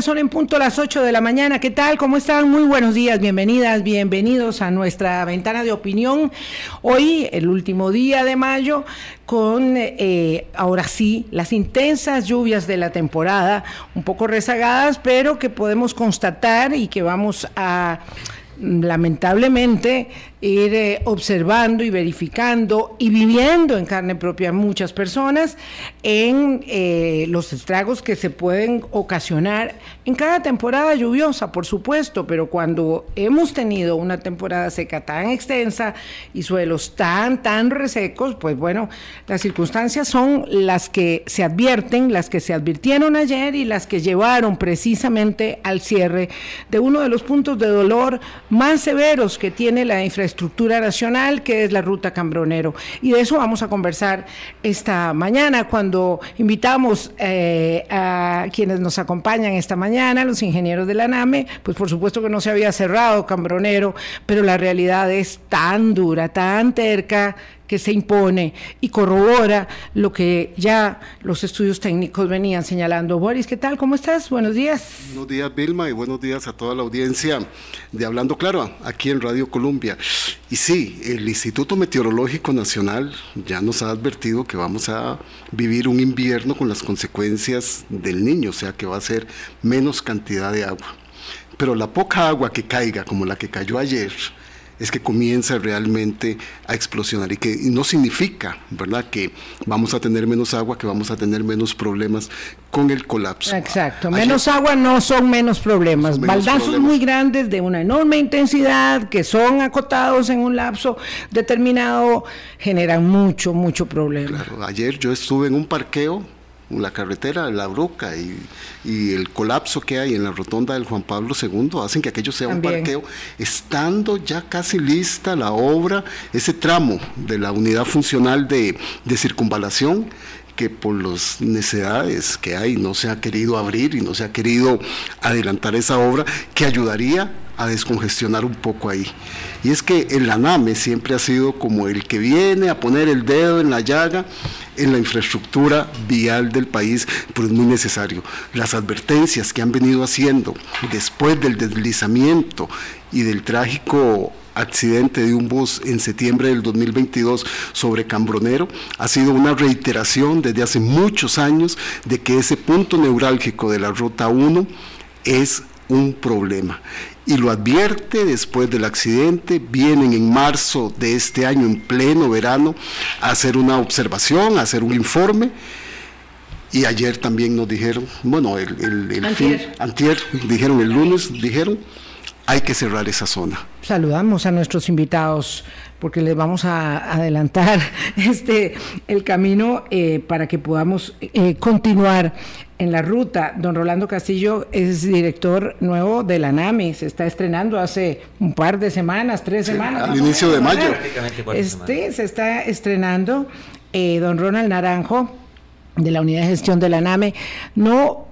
son en punto las 8 de la mañana. ¿Qué tal? ¿Cómo están? Muy buenos días, bienvenidas, bienvenidos a nuestra ventana de opinión. Hoy, el último día de mayo, con eh, ahora sí las intensas lluvias de la temporada, un poco rezagadas, pero que podemos constatar y que vamos a lamentablemente ir eh, observando y verificando y viviendo en carne propia muchas personas en eh, los estragos que se pueden ocasionar en cada temporada lluviosa, por supuesto, pero cuando hemos tenido una temporada seca tan extensa y suelos tan, tan resecos, pues bueno, las circunstancias son las que se advierten, las que se advirtieron ayer y las que llevaron precisamente al cierre de uno de los puntos de dolor más severos que tiene la infraestructura estructura nacional, que es la ruta Cambronero. Y de eso vamos a conversar esta mañana, cuando invitamos eh, a quienes nos acompañan esta mañana, los ingenieros de la NAME, pues por supuesto que no se había cerrado Cambronero, pero la realidad es tan dura, tan terca, que se impone y corrobora lo que ya los estudios técnicos venían señalando. Boris, ¿qué tal? ¿Cómo estás? Buenos días. Buenos días, Vilma, y buenos días a toda la audiencia de Hablando Claro, aquí en Radio Colombia. Y sí, el Instituto Meteorológico Nacional ya nos ha advertido que vamos a vivir un invierno con las consecuencias del niño, o sea que va a ser menos cantidad de agua. Pero la poca agua que caiga, como la que cayó ayer, es que comienza realmente a explosionar y que no significa, ¿verdad?, que vamos a tener menos agua, que vamos a tener menos problemas con el colapso. Exacto, menos agua no son menos problemas, baldazos muy grandes de una enorme intensidad que son acotados en un lapso determinado generan mucho, mucho problema. Claro, ayer yo estuve en un parqueo la carretera, la broca y, el colapso que hay en la rotonda del Juan Pablo II hacen que aquello sea un parqueo, estando ya casi lista la obra, ese tramo de la unidad funcional de, de circunvalación que por las necesidades que hay no se ha querido abrir y no se ha querido adelantar esa obra que ayudaría a descongestionar un poco ahí. Y es que el ANAME siempre ha sido como el que viene a poner el dedo en la llaga en la infraestructura vial del país, pero es muy necesario. Las advertencias que han venido haciendo después del deslizamiento y del trágico accidente de un bus en septiembre del 2022 sobre Cambronero ha sido una reiteración desde hace muchos años de que ese punto neurálgico de la Ruta 1 es un problema y lo advierte después del accidente. Vienen en marzo de este año, en pleno verano, a hacer una observación, a hacer un informe. Y ayer también nos dijeron, bueno, el, el, antier. antier, dijeron el lunes, dijeron, hay que cerrar esa zona. Saludamos a nuestros invitados porque les vamos a adelantar este el camino eh, para que podamos eh, continuar en la ruta. Don Rolando Castillo es director nuevo de la NAMI, se está estrenando hace un par de semanas, tres semanas. Al inicio de mayo. Este se está estrenando eh, don Ronald Naranjo de la unidad de gestión de la NAME. No,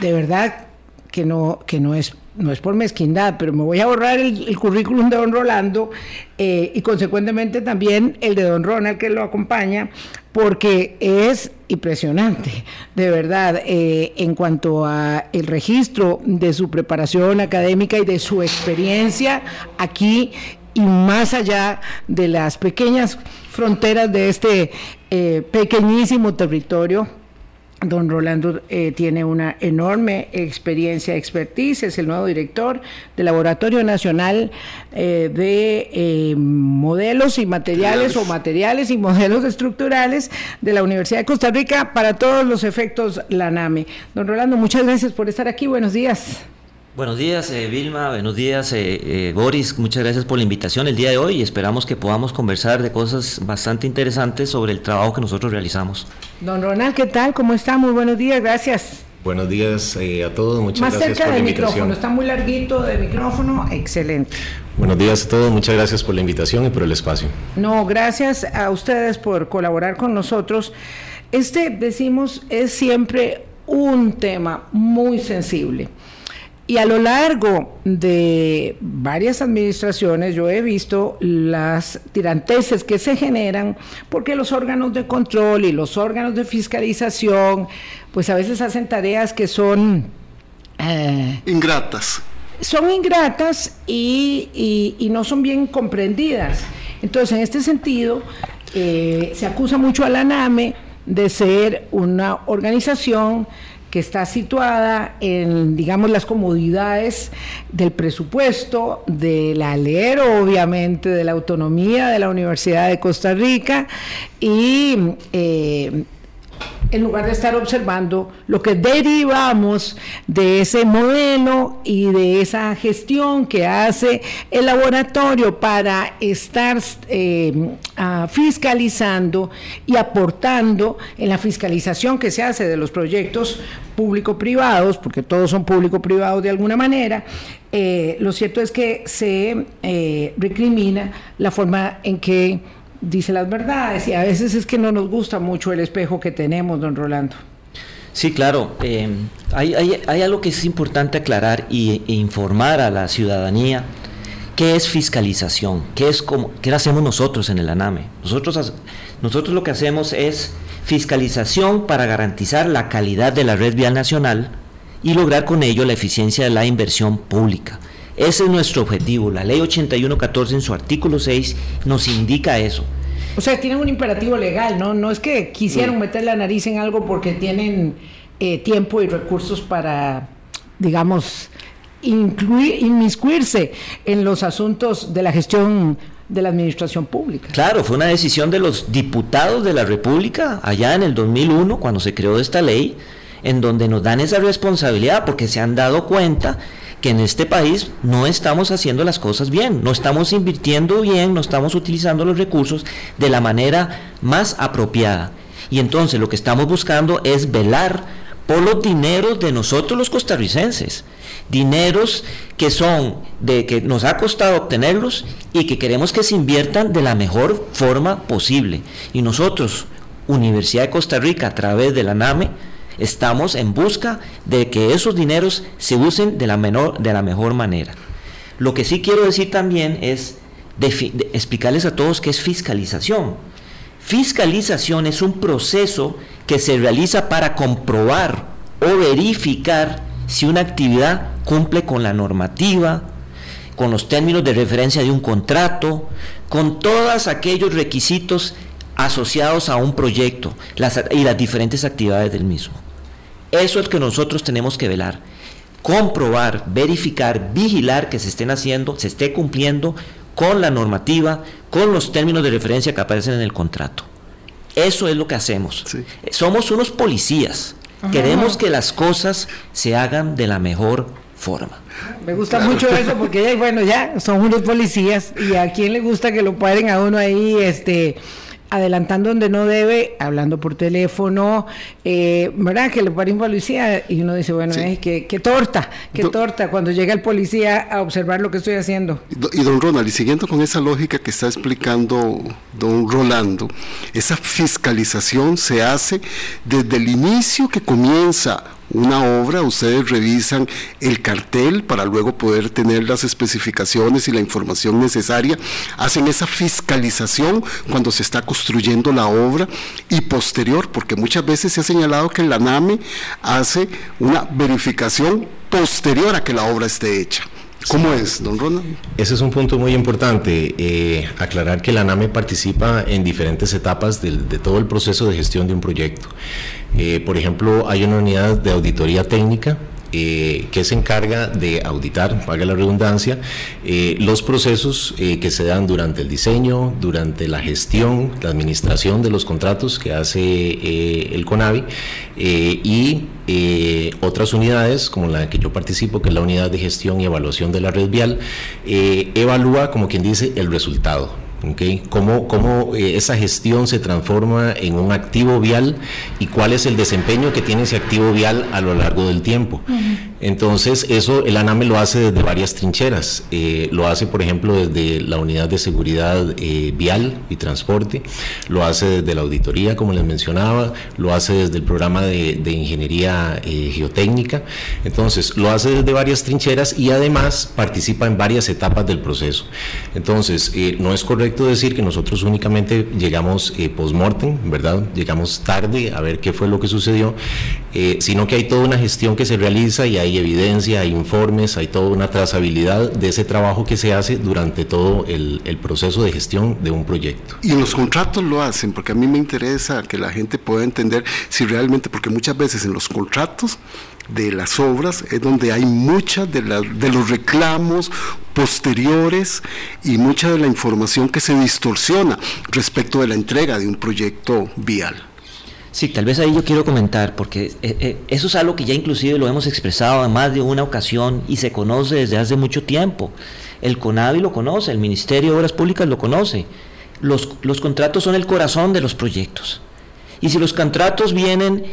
de verdad que no, que no es no es por mezquindad, pero me voy a borrar el, currículum de don Rolando eh, y consecuentemente también el de don Ronald que lo acompaña, porque es impresionante, de verdad, eh, en cuanto a el registro de su preparación académica y de su experiencia aquí y más allá de las pequeñas fronteras de este eh, pequeñísimo territorio Don Rolando eh, tiene una enorme experiencia, expertise, es el nuevo director del Laboratorio Nacional eh, de eh, Modelos y Materiales o Materiales y Modelos Estructurales de la Universidad de Costa Rica para todos los efectos la NAME. Don Rolando, muchas gracias por estar aquí, buenos días. Buenos días, eh, Vilma. Buenos días, eh, eh, Boris. Muchas gracias por la invitación el día de hoy y esperamos que podamos conversar de cosas bastante interesantes sobre el trabajo que nosotros realizamos. Don Ronald, ¿qué tal? ¿Cómo está? Muy buenos días, gracias. Buenos días a todos, muchas Más gracias cerca por del micrófono, está muy larguito de micrófono, excelente. Buenos días a todos, muchas gracias por la invitación y por el espacio. No, gracias a ustedes por colaborar con nosotros. Este, decimos, es siempre un tema muy sensible. Y a lo largo de varias administraciones yo he visto las tiranteses que se generan porque los órganos de control y los órganos de fiscalización pues a veces hacen tareas que son Eh, ingratas. Son ingratas y, y, no son bien comprendidas. Entonces, en este sentido, eh, se acusa mucho a la NAME de ser una organización que está situada en, digamos, las comodidades del presupuesto, del alero, obviamente, de la autonomía de la Universidad de Costa Rica y eh, en lugar de estar observando lo que derivamos de ese modelo y de esa gestión que hace el laboratorio para estar eh, fiscalizando y aportando en la fiscalización que se hace de los proyectos público-privados, porque todos son público-privados de alguna manera, eh, lo cierto es que se eh, recrimina la forma en que dice las verdades y a veces es que no nos gusta mucho el espejo que tenemos, don Rolando. Sí, claro. Eh, hay, hay, algo que es importante aclarar y, e informar a la ciudadanía. ¿Qué es fiscalización? ¿Qué, es como, ¿Qué hacemos nosotros en el ANAME? Nosotros, nosotros lo que hacemos es fiscalización para garantizar la calidad de la red vial nacional y lograr con ello la eficiencia de la inversión pública. Ese es nuestro objetivo. La ley 8114 en su artículo 6 nos indica eso. O sea, tienen un imperativo legal, ¿no? No es que quisieron meter la nariz en algo porque tienen eh, tiempo y recursos para, digamos, incluir, inmiscuirse en los asuntos de la gestión de la administración pública. Claro, fue una decisión de los diputados de la República allá en el 2001, cuando se creó esta ley, en donde nos dan esa responsabilidad porque se han dado cuenta que en este país no estamos haciendo las cosas bien, no estamos invirtiendo bien, no estamos utilizando los recursos de la manera más apropiada. Y entonces lo que estamos buscando es velar por los dineros de nosotros los costarricenses, dineros que son de que nos ha costado obtenerlos y que queremos que se inviertan de la mejor forma posible. Y nosotros, Universidad de Costa Rica, a través de la NAME, Estamos en busca de que esos dineros se usen de la, menor, de la mejor manera. Lo que sí quiero decir también es explicarles a todos qué es fiscalización. Fiscalización es un proceso que se realiza para comprobar o verificar si una actividad cumple con la normativa, con los términos de referencia de un contrato, con todos aquellos requisitos asociados a un proyecto y las diferentes actividades del mismo. Eso es que nosotros tenemos que velar, comprobar, verificar, vigilar que se estén haciendo, se esté cumpliendo con la normativa, con los términos de referencia que aparecen en el contrato. Eso es lo que hacemos. Somos unos policías. Queremos que las cosas se hagan de la mejor forma. Me gusta mucho eso porque bueno, ya son unos policías y a quién le gusta que lo paren a uno ahí este adelantando donde no debe, hablando por teléfono, eh, ¿verdad? Que le pare un policía y uno dice, bueno, eh, qué, torta, qué torta cuando llega el policía a observar lo que estoy haciendo. Y don Ronald, y siguiendo con esa lógica que está explicando don Rolando, esa fiscalización se hace desde el inicio que comienza una obra, ustedes revisan el cartel para luego poder tener las especificaciones y la información necesaria, hacen esa fiscalización cuando se está construyendo la obra y posterior, porque muchas veces se ha señalado que la NAME hace una verificación posterior a que la obra esté hecha. ¿Cómo es, don Ronald? Ese es un punto muy importante, eh, aclarar que la NAME participa en diferentes etapas de todo el proceso de gestión de un proyecto. Eh, por ejemplo, hay una unidad de auditoría técnica eh, que se encarga de auditar, paga la redundancia, eh, los procesos que se dan durante el diseño, durante la gestión, la administración de los contratos que hace el CONAVI y otras unidades como la que yo participo, que es la unidad de gestión y evaluación de la red vial, evalúa, como quien dice, el resultado ¿Cómo, cómo eh, esa gestión se transforma en un activo vial y cuál es el desempeño que tiene ese activo vial a lo largo del tiempo? Entonces, eso el ANAME lo hace desde varias trincheras. Eh, lo hace, por ejemplo, desde la unidad de seguridad eh, vial y transporte, lo hace desde la auditoría, como les mencionaba, lo hace desde el programa de, ingeniería geotécnica. Entonces, lo hace desde varias trincheras y además participa en varias etapas del proceso. Entonces, no es correcto decir que nosotros únicamente llegamos eh, post-mortem, ¿verdad? Llegamos tarde a ver qué fue lo que sucedió, eh, sino que hay toda una gestión que se realiza y hay evidencia, hay informes, hay toda una trazabilidad de ese trabajo que se hace durante todo el, proceso de gestión de un proyecto. Y los contratos lo hacen, porque a mí me interesa que la gente pueda entender si realmente, porque muchas veces en los contratos de las obras es donde hay muchas de, de los reclamos posteriores y mucha de la información que se distorsiona respecto de la entrega de un proyecto vial. Sí, tal vez ahí yo quiero comentar, porque eh, eh, eso es algo que ya inclusive lo hemos expresado en más de una ocasión y se conoce desde hace mucho tiempo. El CONAVI lo conoce, el Ministerio de Obras Públicas lo conoce. Los, los contratos son el corazón de los proyectos. Y si los contratos vienen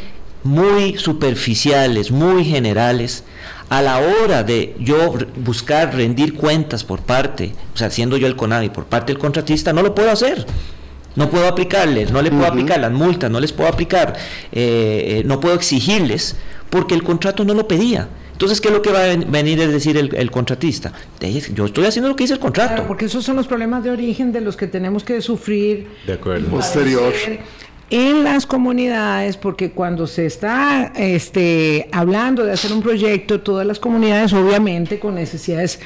muy superficiales, muy generales, a la hora de yo buscar rendir cuentas por parte, o sea, siendo yo el CONAVI, por parte del contratista, no lo puedo hacer. No puedo aplicarles, no le puedo aplicar las multas, no les puedo aplicar, eh, eh, no puedo exigirles, porque el contrato no lo pedía. Entonces, ¿qué es lo que va a venir a decir el, contratista? Yo estoy haciendo lo que dice el contrato. porque esos son los problemas de origen de los que tenemos que sufrir. De acuerdo. Posterior en las comunidades, porque cuando se está este, hablando de hacer un proyecto, todas las comunidades obviamente con necesidades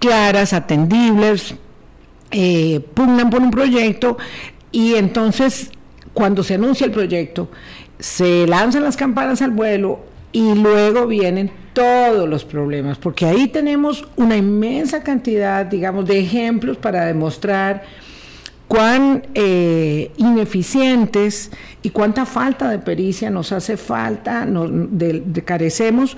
claras, atendibles, eh, pugnan por un proyecto y entonces cuando se anuncia el proyecto, se lanzan las campanas al vuelo y luego vienen todos los problemas, porque ahí tenemos una inmensa cantidad, digamos, de ejemplos para demostrar cuán eh, ineficientes y cuánta falta de pericia nos hace falta, nos, de, carecemos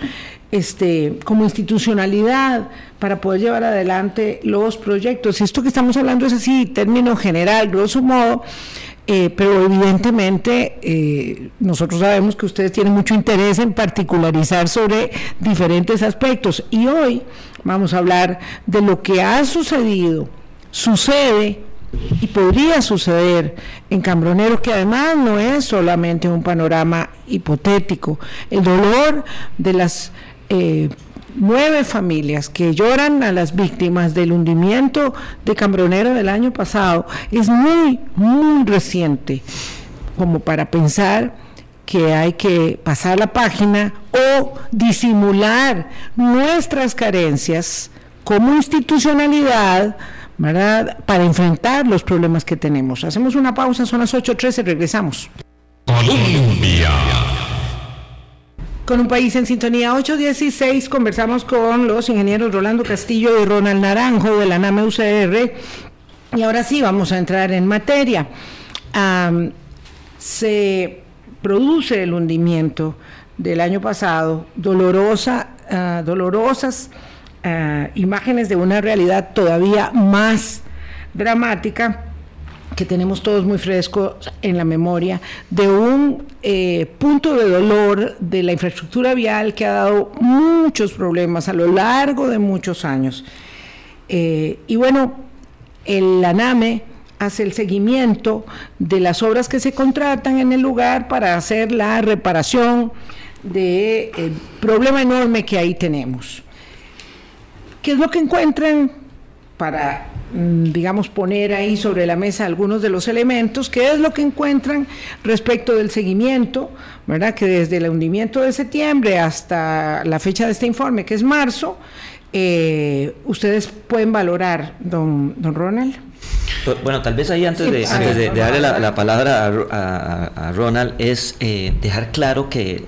este, como institucionalidad para poder llevar adelante los proyectos. Esto que estamos hablando es así, término general, grosso modo, eh, pero evidentemente eh, nosotros sabemos que ustedes tienen mucho interés en particularizar sobre diferentes aspectos y hoy vamos a hablar de lo que ha sucedido, sucede y podría suceder en Cambronero, que además no es solamente un panorama hipotético. El dolor de las eh, nueve familias que lloran a las víctimas del hundimiento de Cambronero del año pasado es muy, muy reciente como para pensar que hay que pasar la página o disimular nuestras carencias como institucionalidad ¿verdad? Para enfrentar los problemas que tenemos. Hacemos una pausa, son las 8.13, regresamos. Colombia. Con un país en sintonía 816 conversamos con los ingenieros Rolando Castillo y Ronald Naranjo de la NAME UCR. Y ahora sí, vamos a entrar en materia. se produce el hundimiento del año pasado, dolorosa, uh, dolorosas eh, imágenes de una realidad todavía más dramática que tenemos todos muy frescos en la memoria, de un eh, punto de dolor de la infraestructura vial que ha dado muchos problemas a lo largo de muchos años. Eh, y bueno, el ANAME hace el seguimiento de las obras que se contratan en el lugar para hacer la reparación del problema enorme que ahí tenemos. ¿Qué es lo que encuentran para, mm, digamos, poner ahí sobre la mesa algunos de los elementos? ¿Qué es lo que encuentran respecto del seguimiento? ¿Verdad? Que desde el hundimiento de septiembre hasta la fecha de este informe, que es marzo, eh, ustedes pueden valorar, don, don Ronald. Bueno, tal vez ahí antes de, darle la, palabra a, Ronald es eh, dejar claro que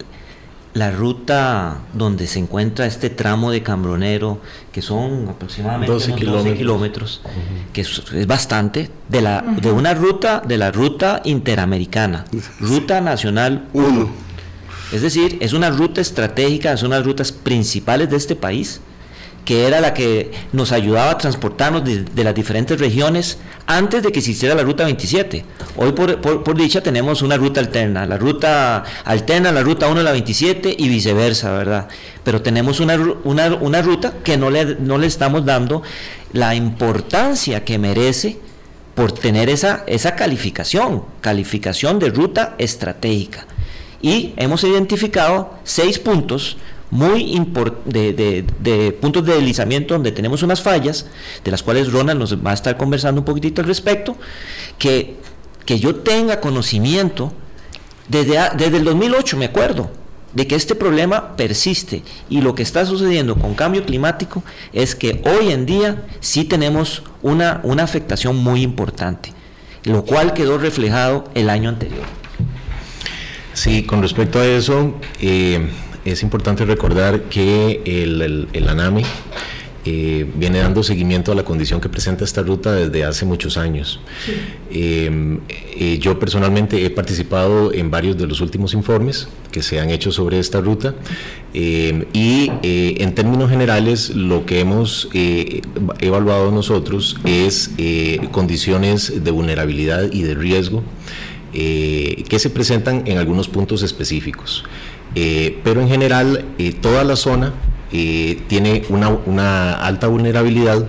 la ruta donde se encuentra este tramo de Cambronero, que son aproximadamente 12 kilómetros, que es, bastante, de, la, de una ruta, de la ruta interamericana, ruta nacional 1. Es decir, es una ruta estratégica, son las rutas principales de este país que era la que nos ayudaba a transportarnos de, las diferentes regiones antes de que se hiciera la ruta 27. Hoy por, dicha tenemos una ruta alterna, la ruta alterna, la ruta 1, la 27 y viceversa, ¿verdad? Pero tenemos una, una, ruta que no le, no le estamos dando la importancia que merece por tener esa, esa calificación, calificación de ruta estratégica. Y hemos identificado seis puntos muy de, de, puntos de deslizamiento donde tenemos unas fallas, de las cuales Ronald nos va a estar conversando un poquitito al respecto, que, que yo tenga conocimiento desde, desde el 2008, me acuerdo, de que este problema persiste y lo que está sucediendo con cambio climático es que hoy en día sí tenemos una, una afectación muy importante, lo cual quedó reflejado el año anterior. Sí, con respecto a eso, eh, es importante recordar que el, el, ANAMI eh, viene dando seguimiento a la condición que presenta esta ruta desde hace muchos años. Eh, eh, yo personalmente he participado en varios de los últimos informes que se han hecho sobre esta ruta y en términos generales lo que hemos evaluado nosotros es condiciones de vulnerabilidad y de riesgo que se presentan en algunos puntos específicos. Eh, pero en general eh, toda la zona eh, tiene una, una, alta vulnerabilidad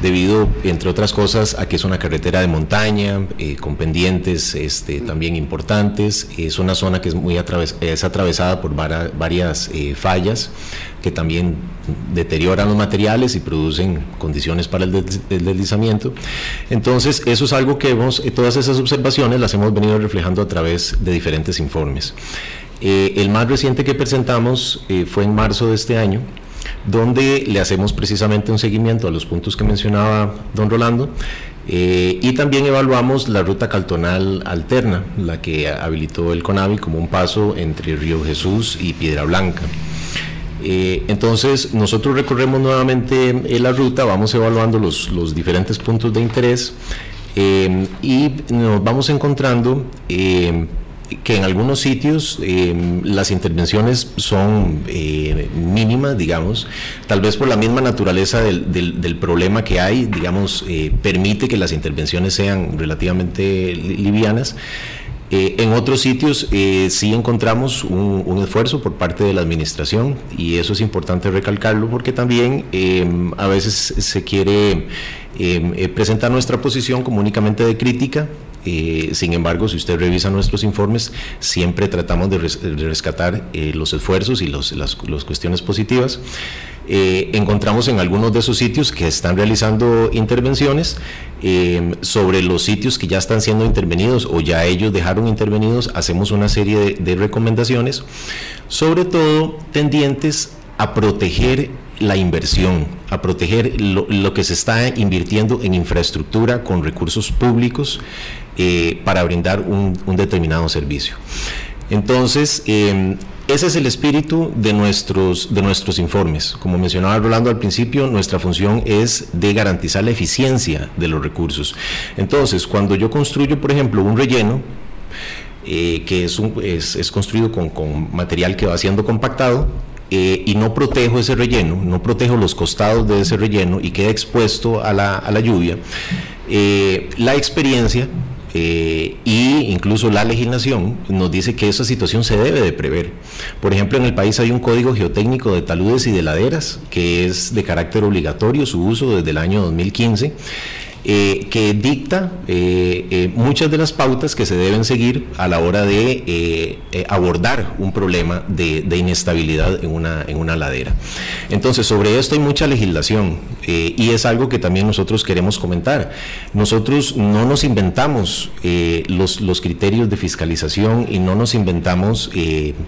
debido, entre otras cosas, a que es una carretera de montaña, con pendientes este, también importantes, es una zona que es, muy es atravesada por varias fallas que también deterioran los materiales y producen condiciones para el, deslizamiento. Entonces, eso es algo que hemos, todas esas observaciones las hemos venido reflejando a través de diferentes informes. Eh, el más reciente que presentamos eh, fue en marzo de este año, donde le hacemos precisamente un seguimiento a los puntos que mencionaba don Rolando. Eh, y también evaluamos la ruta caltonal alterna, la que habilitó el CONAVI como un paso entre Río Jesús y Piedra Blanca. entonces nosotros recorremos nuevamente la ruta, vamos evaluando los, los diferentes puntos de interés y nos vamos encontrando que en algunos sitios em, las intervenciones son eh, mínimas, digamos, tal vez por la misma naturaleza del, problema que hay, digamos, eh, permite que las intervenciones sean relativamente livianas. Eh, en otros sitios sí encontramos un, un, esfuerzo por parte de la administración y eso es importante recalcarlo porque también em, a veces se quiere em, presentar nuestra posición como únicamente de crítica eh, sin embargo, si usted revisa nuestros informes, siempre tratamos de, rescatar eh, los esfuerzos y las, cuestiones positivas. Eh, encontramos en algunos de esos sitios que están realizando intervenciones sobre los sitios que ya están siendo intervenidos o ya ellos dejaron intervenidos, hacemos una serie de, de recomendaciones, sobre todo tendientes a proteger la inversión, a proteger lo, que se está invirtiendo en infraestructura con recursos públicos eh, para brindar un, determinado servicio. Entonces, em, ese es el espíritu de nuestros, de nuestros informes. Como mencionaba Rolando al principio, nuestra función es de garantizar la eficiencia de los recursos. Entonces, cuando yo construyo, por ejemplo, un relleno, eh, que es, es, construido con, con material que va siendo compactado, eh, y no protejo ese relleno, no protejo los costados de ese relleno y queda expuesto a la, a la lluvia, eh, la experiencia eh, y incluso la legislación nos dice que esa situación se debe de prever. Por ejemplo, en el país hay un código geotécnico de taludes y de laderas que es de carácter obligatorio su uso desde el año 2015 eh, que dicta eh, eh, muchas de las pautas que se deben seguir a la hora de abordar un problema de, inestabilidad en una, en una ladera. Entonces, sobre esto hay mucha legislación y es algo que también nosotros queremos comentar. Nosotros no nos inventamos los, los criterios de fiscalización y no nos inventamos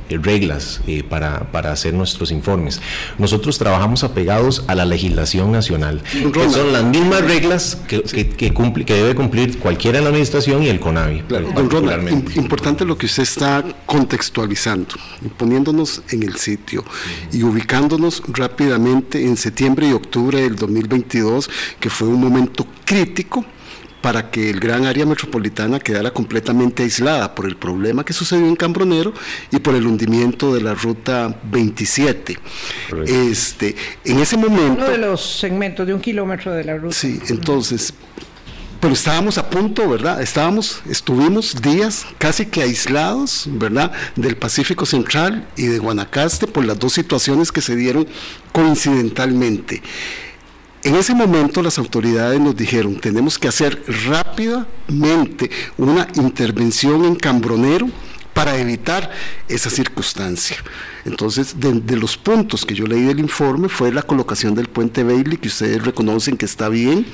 reglas para, para hacer nuestros informes. Nosotros trabajamos apegados a la legislación nacional, que son las mismas reglas que, que, cumple, que debe cumplir cualquiera en la administración y el CONAVI. Claro, importante lo que usted está contextualizando, poniéndonos en el sitio y ubicándonos rápidamente en septiembre y octubre del 2022, que fue un momento crítico para que el gran área metropolitana quedara completamente aislada por el problema que sucedió en Cambronero y por el hundimiento de la ruta 27. Este, en ese momento... Uno de los segmentos de un kilómetro de la ruta. Sí, entonces, pero estábamos a punto, ¿verdad? Estábamos, estuvimos días casi que aislados, ¿verdad? Del Pacífico Central y de Guanacaste por las dos situaciones que se dieron coincidentalmente. En ese momento las autoridades nos dijeron, tenemos que hacer rápidamente una intervención en Cambronero para evitar esa circunstancia. Entonces, de, los puntos que yo leí del informe fue la colocación del puente Bailey, que ustedes reconocen que está bien,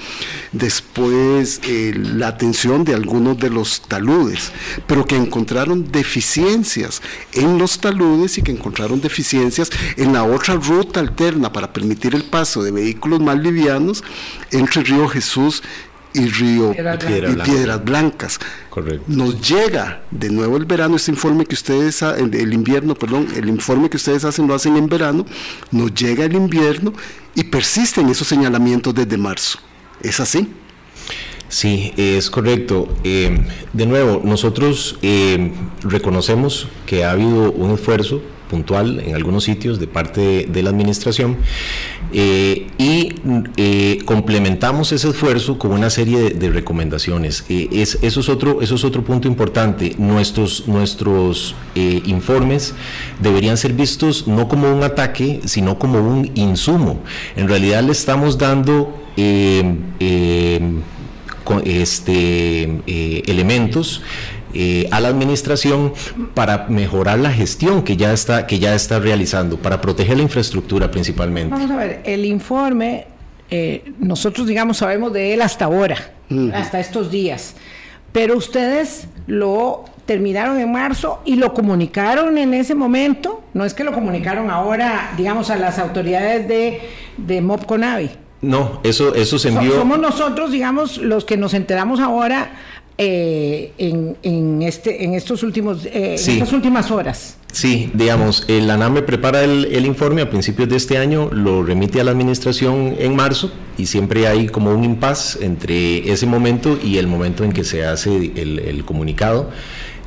después eh, la atención de algunos de los taludes, pero que encontraron deficiencias en los taludes y que encontraron deficiencias en la otra ruta alterna para permitir el paso de vehículos más livianos entre Río Jesús y Río y Piedras Blancas. Correcto. Nos llega de nuevo el verano, este informe que ustedes, el, el invierno, perdón, el informe que ustedes hacen lo hacen en verano, nos llega el invierno y persisten esos señalamientos desde marzo. ¿Es así? Sí, es correcto. Eh, de nuevo, nosotros eh, reconocemos que ha habido un esfuerzo puntual en algunos sitios de parte de, la administración eh, y eh, complementamos ese esfuerzo con una serie de, recomendaciones. Eh, es, eso, es otro, eso es otro punto importante. Nuestros, nuestros informes deberían ser vistos no como un ataque, sino como un insumo. En realidad le estamos dando este, elementos eh, a la administración para mejorar la gestión que ya está que ya está realizando para proteger la infraestructura principalmente. Vamos a ver, el informe eh, nosotros digamos sabemos de él hasta ahora, hasta estos días, pero ustedes lo terminaron en marzo y lo comunicaron en ese momento, no es que lo comunicaron ahora, digamos, a las autoridades de, de MOPCONAVI. No, eso, eso se envió. Somos nosotros, digamos, los que nos enteramos ahora eh, en, en, este, en estos últimos, eh, en estas últimas horas. Sí, digamos, el ANAME prepara el, informe a principios de este año, lo remite a la administración en marzo y siempre hay como un impasse entre ese momento y el momento en que se hace el, el comunicado.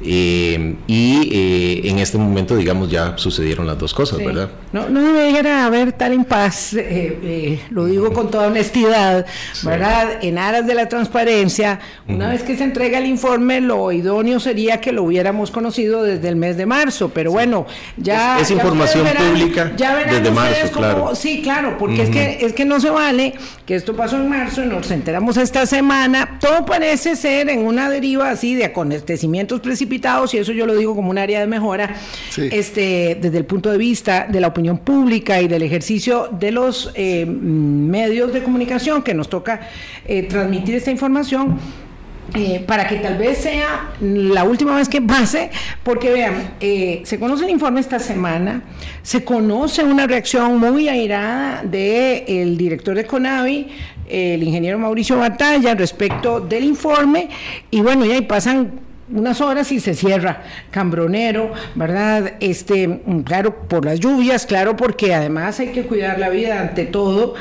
Eh, y eh, en este momento, digamos, ya sucedieron las dos cosas, ¿verdad? No, no debería haber tal impas, eh, lo digo con toda honestidad, ¿verdad? En aras de la transparencia, una vez que se entrega el informe, lo idóneo sería que lo hubiéramos conocido desde el mes de marzo, pero bueno, ya... Es, información pública desde marzo, claro. Sí, claro, porque es, que, es que no se vale que esto pasó en marzo y nos enteramos esta semana, todo parece ser en una deriva así de acontecimientos precipitados y eso yo lo digo como un área de mejora, este, desde el punto de vista de la opinión pública y del ejercicio de los eh, medios de comunicación que nos toca eh, transmitir esta información. Eh, para que tal vez sea la última vez que pase, porque vean, se conoce el informe esta semana, se conoce una reacción muy airada del director de CONAVI, el ingeniero Mauricio Batalla, respecto del informe, y bueno, y ahí pasan unas horas y se cierra Cambronero, ¿verdad? Este, mm, claro, por las lluvias, claro, porque además hay que cuidar la vida ante todo.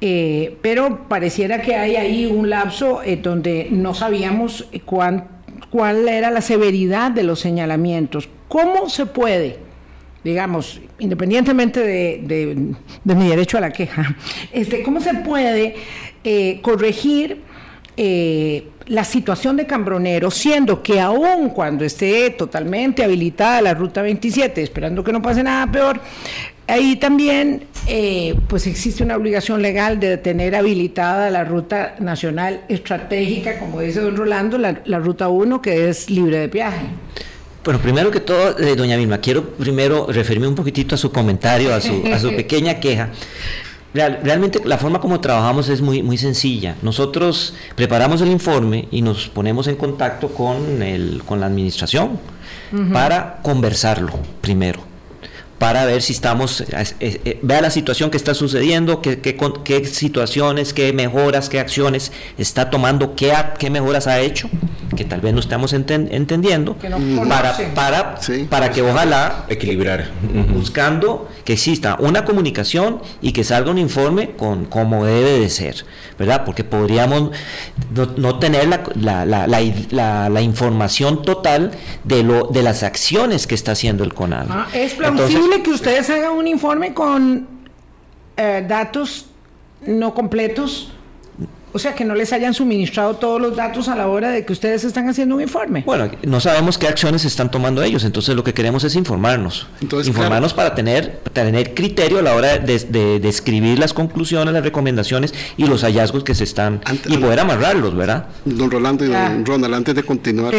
Eh, pero pareciera que hay ahí un lapso eh, donde no sabíamos cuán, cuál era la severidad de los señalamientos. ¿Cómo se puede, digamos, independientemente de, mi derecho a la queja, este, cómo se puede eh, corregir la situación de Cambronero, siendo que aún cuando esté totalmente habilitada la ruta 27, esperando que no pase nada peor, ahí también eh, pues existe una obligación legal de tener habilitada la ruta nacional estratégica, como dice don Rolando, la, ruta 1 que es libre de viaje. Bueno, primero que todo, eh, doña Vilma, quiero primero referirme un poquitito a su comentario, a su, a su pequeña queja realmente la forma como trabajamos es muy, muy sencilla. Nosotros preparamos el informe y nos ponemos en contacto con, el, con la administración para conversarlo primero para ver si estamos, eh, eh, vea la situación que está sucediendo, qué, qué, situaciones, qué mejoras, qué acciones está tomando, qué, qué mejoras ha hecho, que tal vez no estamos entendiendo, para, para, para que ojalá equilibrar, buscando que exista una comunicación y que salga un informe con como debe de ser, ¿verdad? Porque podríamos no, tener la, la, la, la, información total de, lo, de las acciones que está haciendo el CONAL. Ah, es que ustedes hagan un informe con eh, datos no completos. O sea, que no les hayan suministrado todos los datos a la hora de que ustedes están haciendo un informe. Bueno, no sabemos qué acciones están tomando ellos, entonces lo que queremos es informarnos. informarnos para tener, tener criterio a la hora de, de, escribir las conclusiones, las recomendaciones y los hallazgos que se están... y poder amarrarlos, ¿verdad? Don Rolando y don Ronald, antes de continuar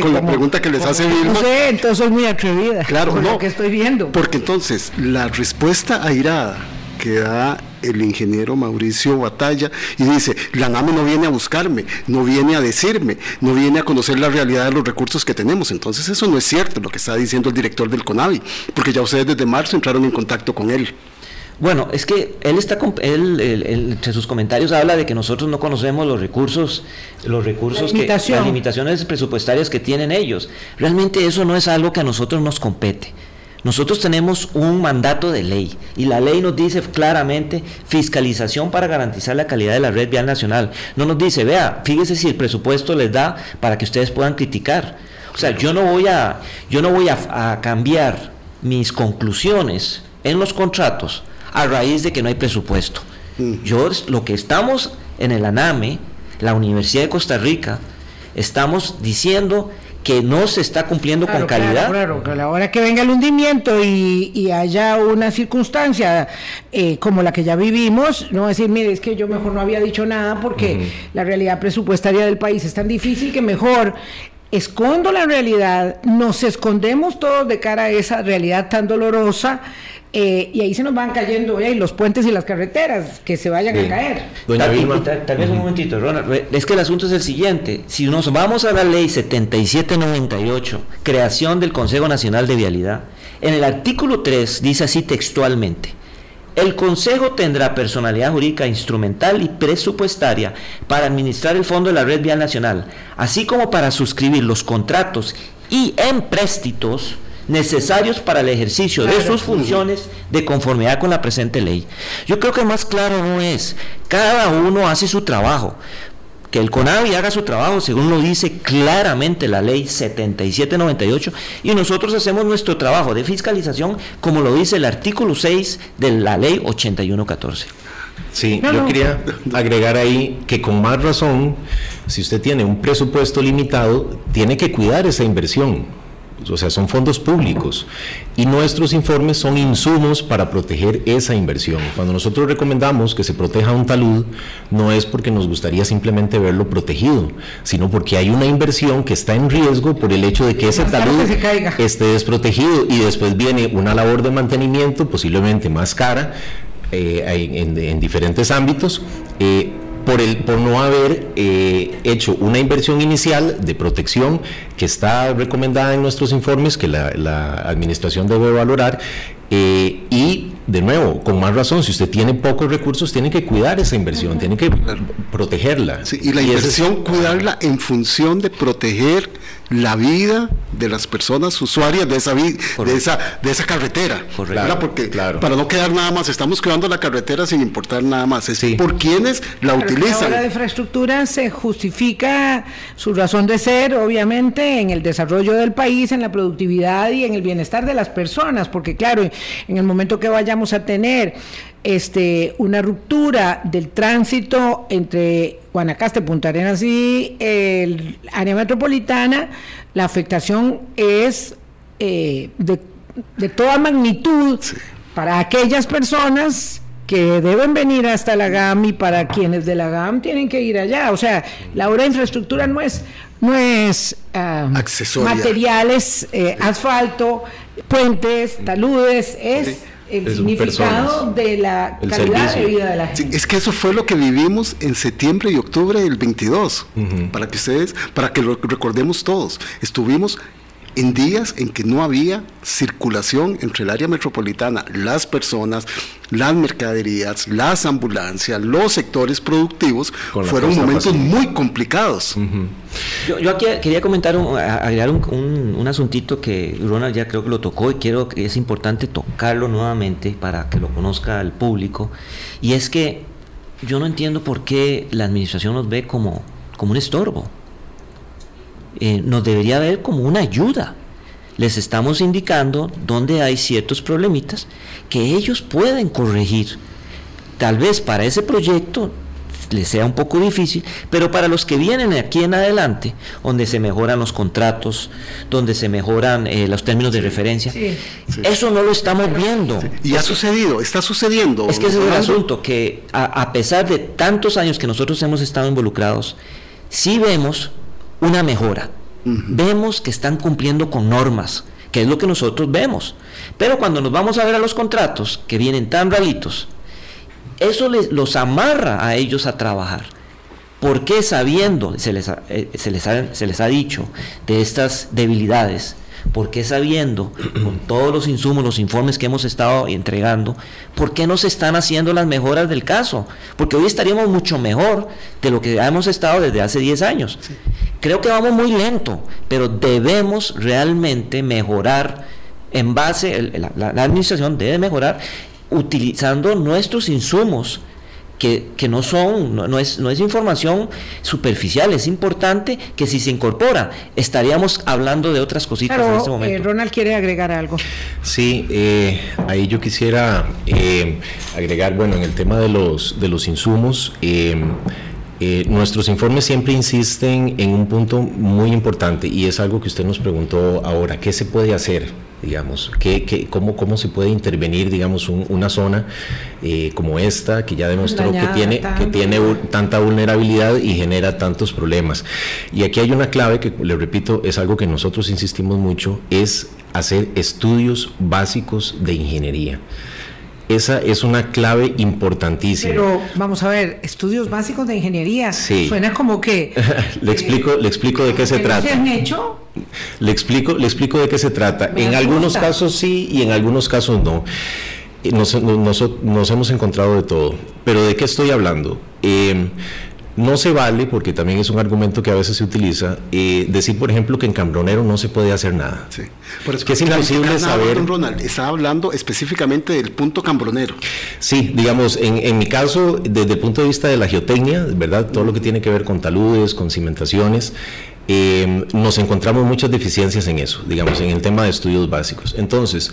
con, la, pregunta que les hace Vilma... No sé, entonces soy muy atrevida. Claro, no. Lo que estoy viendo. Porque entonces, la respuesta airada que da el ingeniero Mauricio Batalla y dice, la NAME no viene a buscarme, no viene a decirme, no viene a conocer la realidad de los recursos que tenemos. Entonces eso no es cierto lo que está diciendo el director del CONAVI, porque ya ustedes desde marzo entraron en contacto con él. Bueno, es que él está, él, entre sus comentarios habla de que nosotros no conocemos los recursos, los recursos que, las limitaciones presupuestarias que tienen ellos. Realmente eso no es algo que a nosotros nos compete. Nosotros tenemos un mandato de ley y la ley nos dice claramente fiscalización para garantizar la calidad de la red vial nacional. No nos dice, vea, fíjese si el presupuesto les da para que ustedes puedan criticar. O sea, yo no voy a, yo no voy a, cambiar mis conclusiones en los contratos a raíz de que no hay presupuesto. Mm. Yo lo que estamos en el ANAME, la Universidad de Costa Rica, estamos diciendo que no se está cumpliendo con calidad. Claro, claro, a la hora que venga el hundimiento y, haya una circunstancia eh, como la que ya vivimos, no decir, mire, es que yo mejor no había dicho nada porque la realidad presupuestaria del país es tan difícil que mejor escondo la realidad, nos escondemos todos de cara a esa realidad tan dolorosa eh, y ahí se nos van cayendo eh, los puentes y las carreteras que se vayan a caer. tal, vez un momentito, Ronald. Es que el asunto es el siguiente. Si nos vamos a la ley 7798, creación del Consejo Nacional de Vialidad, en el artículo 3 dice así textualmente. El Consejo tendrá personalidad jurídica instrumental y presupuestaria para administrar el Fondo de la Red Vial Nacional, así como para suscribir los contratos y empréstitos necesarios para el ejercicio de sus funciones de conformidad con la presente ley. Yo creo que más claro no es, cada uno hace su trabajo. Que el CONAVI haga su trabajo según lo dice claramente la ley 7798 y nosotros hacemos nuestro trabajo de fiscalización como lo dice el artículo 6 de la ley 8114. Sí, yo quería agregar ahí que con más razón, si usted tiene un presupuesto limitado, tiene que cuidar esa inversión o sea, son fondos públicos y nuestros informes son insumos para proteger esa inversión. Cuando nosotros recomendamos que se proteja un talud, no es porque nos gustaría simplemente verlo protegido, sino porque hay una inversión que está en riesgo por el hecho de que ese talud esté desprotegido y después viene una labor de mantenimiento posiblemente más cara eh, en, diferentes ámbitos. Eh, por, el, por no haber eh, hecho una inversión inicial de protección que está recomendada en nuestros informes, que la, administración debe valorar, eh, y de nuevo, con más razón, si usted tiene pocos recursos, tiene que cuidar esa inversión, tiene que protegerla. y la inversión, cuidarla en función de proteger la vida de las personas usuarias de esa de esa de esa carretera porque para no quedar nada más estamos cuidando la carretera sin importar nada más es por quienes la utilizan. la infraestructura se justifica su razón de ser obviamente en el desarrollo del país en la productividad y en el bienestar de las personas porque claro en el momento que vayamos a tener este, una ruptura del tránsito entre Guanacaste, Punta Arenas y el área metropolitana, la afectación es eh, de, toda magnitud para aquellas personas que deben venir hasta la GAM y para quienes de la GAM tienen que ir allá. O sea, la obra de infraestructura no es, no es ah, materiales, eh, asfalto, puentes, taludes, es el significado de la calidad de vida de la gente. es que eso fue lo que vivimos en septiembre y octubre del 22, para que ustedes, para que lo recordemos todos. Estuvimos en días en que no había circulación entre el área metropolitana, las personas, las mercaderías, las ambulancias, los sectores productivos, fueron momentos muy complicados. yo, aquí quería comentar, agregar un, un, asuntito que Ronald ya creo que lo tocó y quiero que es importante tocarlo nuevamente para que lo conozca el público, y es que yo no entiendo por qué la administración nos ve como, como un estorbo. Eh, nos debería ver como una ayuda. Les estamos indicando dónde hay ciertos problemitas que ellos pueden corregir. Tal vez para ese proyecto les sea un poco difícil, pero para los que vienen aquí en adelante, donde se mejoran los contratos, donde se mejoran eh, los términos de referencia, eso no lo estamos viendo. Y ha sucedido, está sucediendo. Es que ese es el asunto, que a, pesar de tantos años que nosotros hemos estado involucrados, sí vemos una mejora. Vemos que están cumpliendo con normas, que es lo que nosotros vemos. Pero cuando nos vamos a ver a los contratos, que vienen tan ralitos, eso les, los amarra a ellos a trabajar. ¿Por qué sabiendo, se les, eh, se, les ha, se les ha dicho de estas debilidades, ¿Por qué sabiendo, con todos los insumos, los informes que hemos estado entregando, por qué no se están haciendo las mejoras del caso? Porque hoy estaríamos mucho mejor de lo que hemos estado desde hace 10 años. Creo que vamos muy lento, pero debemos realmente mejorar en base, la administración debe mejorar utilizando nuestros insumos que, no son, no, es, no es información superficial, es importante que si se incorpora, estaríamos hablando de otras cositas en este momento. Eh, Ronald quiere agregar algo. Sí, eh, ahí yo quisiera eh, agregar, bueno, en el tema de los, de los insumos, nuestros informes siempre insisten en un punto muy importante y es algo que usted nos preguntó ahora, ¿qué se puede hacer? Digamos, que, cómo, cómo, se puede intervenir, digamos, una zona eh, como esta, que ya demostró que tiene, que tiene tanta vulnerabilidad y genera tantos problemas. Y aquí hay una clave que, le repito, es algo que nosotros insistimos mucho, es hacer estudios básicos de ingeniería. Esa es una clave importantísima. Pero vamos a ver, estudios básicos de ingeniería. Sí. Suena como que. le explico, le explico de qué se trata. ¿Se han hecho? Le explico, le explico de qué se trata. en algunos casos sí y en algunos casos no. Nos, nos, hemos encontrado de todo. Pero ¿de qué estoy hablando? Eh, no se vale, porque también es un argumento que a veces se utiliza, eh, decir, por ejemplo, que en Cambronero no se puede hacer nada. Sí. Por que es imposible saber. Ronald, está hablando específicamente del punto Cambronero. Sí, digamos, en, mi caso, desde el punto de vista de la geotecnia, ¿verdad? Todo lo que tiene que ver con taludes, con cimentaciones, eh, nos encontramos muchas deficiencias en eso, digamos, en el tema de estudios básicos. Entonces,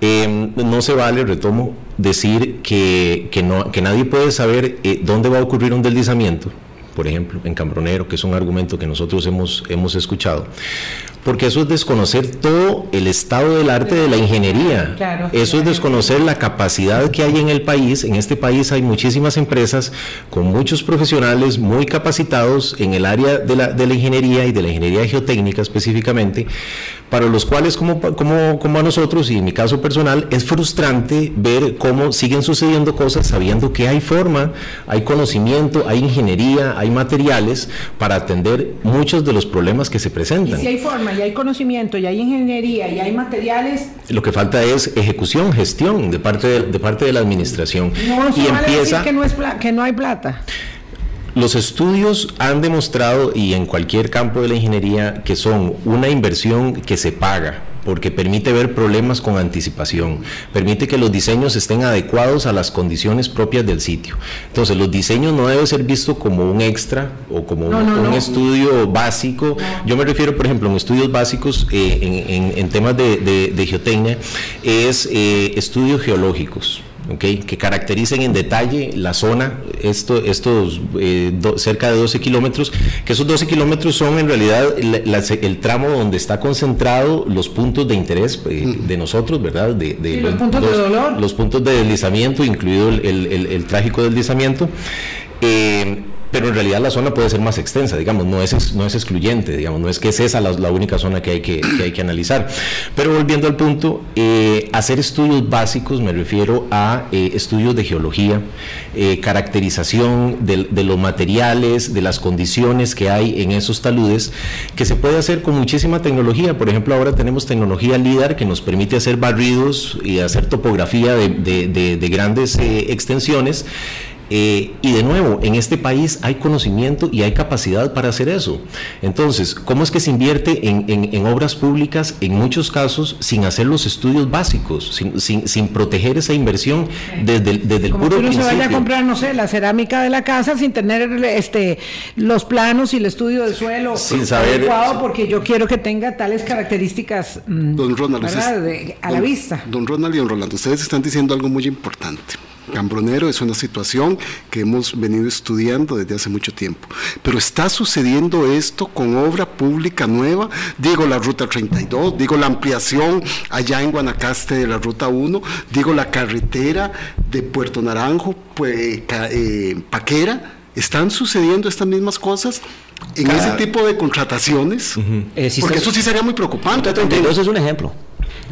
eh, no se vale, retomo, decir que, no, que nadie puede saber dónde va a ocurrir un deslizamiento por ejemplo, en Cambronero, que es un argumento que nosotros hemos, hemos escuchado, porque eso es desconocer todo el estado del arte de la ingeniería. eso es desconocer la capacidad que hay en el país. En este país hay muchísimas empresas con muchos profesionales muy capacitados en el área de la, de la ingeniería y de la ingeniería geotécnica específicamente, para los cuales como, como, como a nosotros y en mi caso personal es frustrante ver cómo siguen sucediendo cosas sabiendo que hay forma, hay conocimiento, hay ingeniería, hay materiales para atender muchos de los problemas que se presentan. Y si hay forma, y hay conocimiento, y hay ingeniería, y hay materiales. Lo que falta es ejecución, gestión de parte de, de parte de la administración. No, y empieza que no, es que no hay plata. Los estudios han demostrado, y en cualquier campo de la ingeniería, que son una inversión que se paga porque permite ver problemas con anticipación, permite que los diseños estén adecuados a las condiciones propias del sitio. Entonces, los diseños no deben ser vistos como un extra o como un, estudio básico. Yo me refiero, por ejemplo, en estudios básicos eh, en, temas de, geotecnia, es eh, estudios geológicos que caractericen en detalle la zona, esto, estos eh, cerca de 12 kilómetros, que esos 12 kilómetros son en realidad el tramo donde está concentrado los puntos de interés eh, de nosotros, ¿verdad? De, los, puntos de dolor. Los puntos de deslizamiento, incluido el, trágico deslizamiento. Eh, pero en realidad la zona puede ser más extensa, digamos, no es, no es excluyente, digamos, no es que es esa la, única zona que hay que, hay que analizar. Pero volviendo al punto, eh, hacer estudios básicos, me refiero a eh, estudios de geología, eh, caracterización de, los materiales, de las condiciones que hay en esos taludes, que se puede hacer con muchísima tecnología. Por ejemplo, ahora tenemos tecnología LIDAR que nos permite hacer barridos y hacer topografía de, de, de grandes extensiones eh, y de nuevo, en este país hay conocimiento y hay capacidad para hacer eso. Entonces, ¿cómo es que se invierte en, obras públicas en muchos casos sin hacer los estudios básicos, sin, proteger esa inversión desde, el, desde el puro principio? se vaya a comprar, no sé, la cerámica de la casa sin tener este los planos y el estudio de suelo sin saber, adecuado porque yo quiero que tenga tales características mm, don Ronald, a la vista. Don Ronald y don Rolando, ustedes están diciendo algo muy importante Cambronero es una situación que hemos venido estudiando desde hace mucho tiempo. Pero está sucediendo esto con obra pública nueva, digo la Ruta 32, digo la ampliación allá en Guanacaste de la Ruta 1, digo la carretera de Puerto Naranjo, pues, eh, Paquera, están sucediendo estas mismas cosas en ese tipo de contrataciones, eh, porque eso sí sería muy preocupante. 32 es un ejemplo.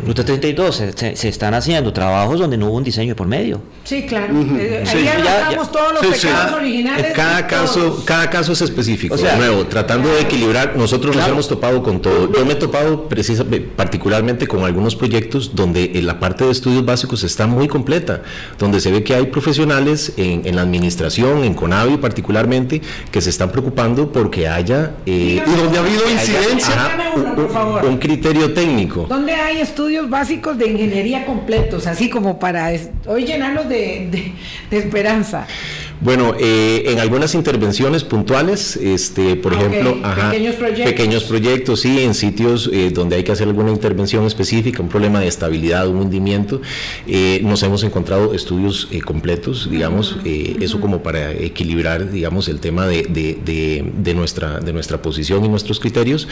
Ruta 32 se, se, están haciendo trabajos donde no hubo un diseño por medio. Sí, claro. Eh, ahí ya, todos los pecados originales. Cada caso, cada caso es específico. O sea, de nuevo, tratando de equilibrar, nosotros nos hemos topado con todo. Yo me he topado precisamente, particularmente con algunos proyectos donde la parte de estudios básicos está muy completa, donde se ve que hay profesionales en, en la administración, en CONAVI particularmente, que se están preocupando porque haya... Eh, y donde ha habido incidencia. un, un criterio técnico. ¿Dónde hay estudios básicos de ingeniería completos, así como para hoy llenarlos de, de esperanza. Bueno, eh, en algunas intervenciones puntuales, este, por ejemplo, pequeños, proyectos. pequeños proyectos, sí, en sitios eh, donde hay que hacer alguna intervención específica, un problema de estabilidad, un hundimiento, eh, nos hemos encontrado estudios completos, digamos, eso como para equilibrar, digamos, el tema de, de, nuestra, de nuestra posición y nuestros criterios.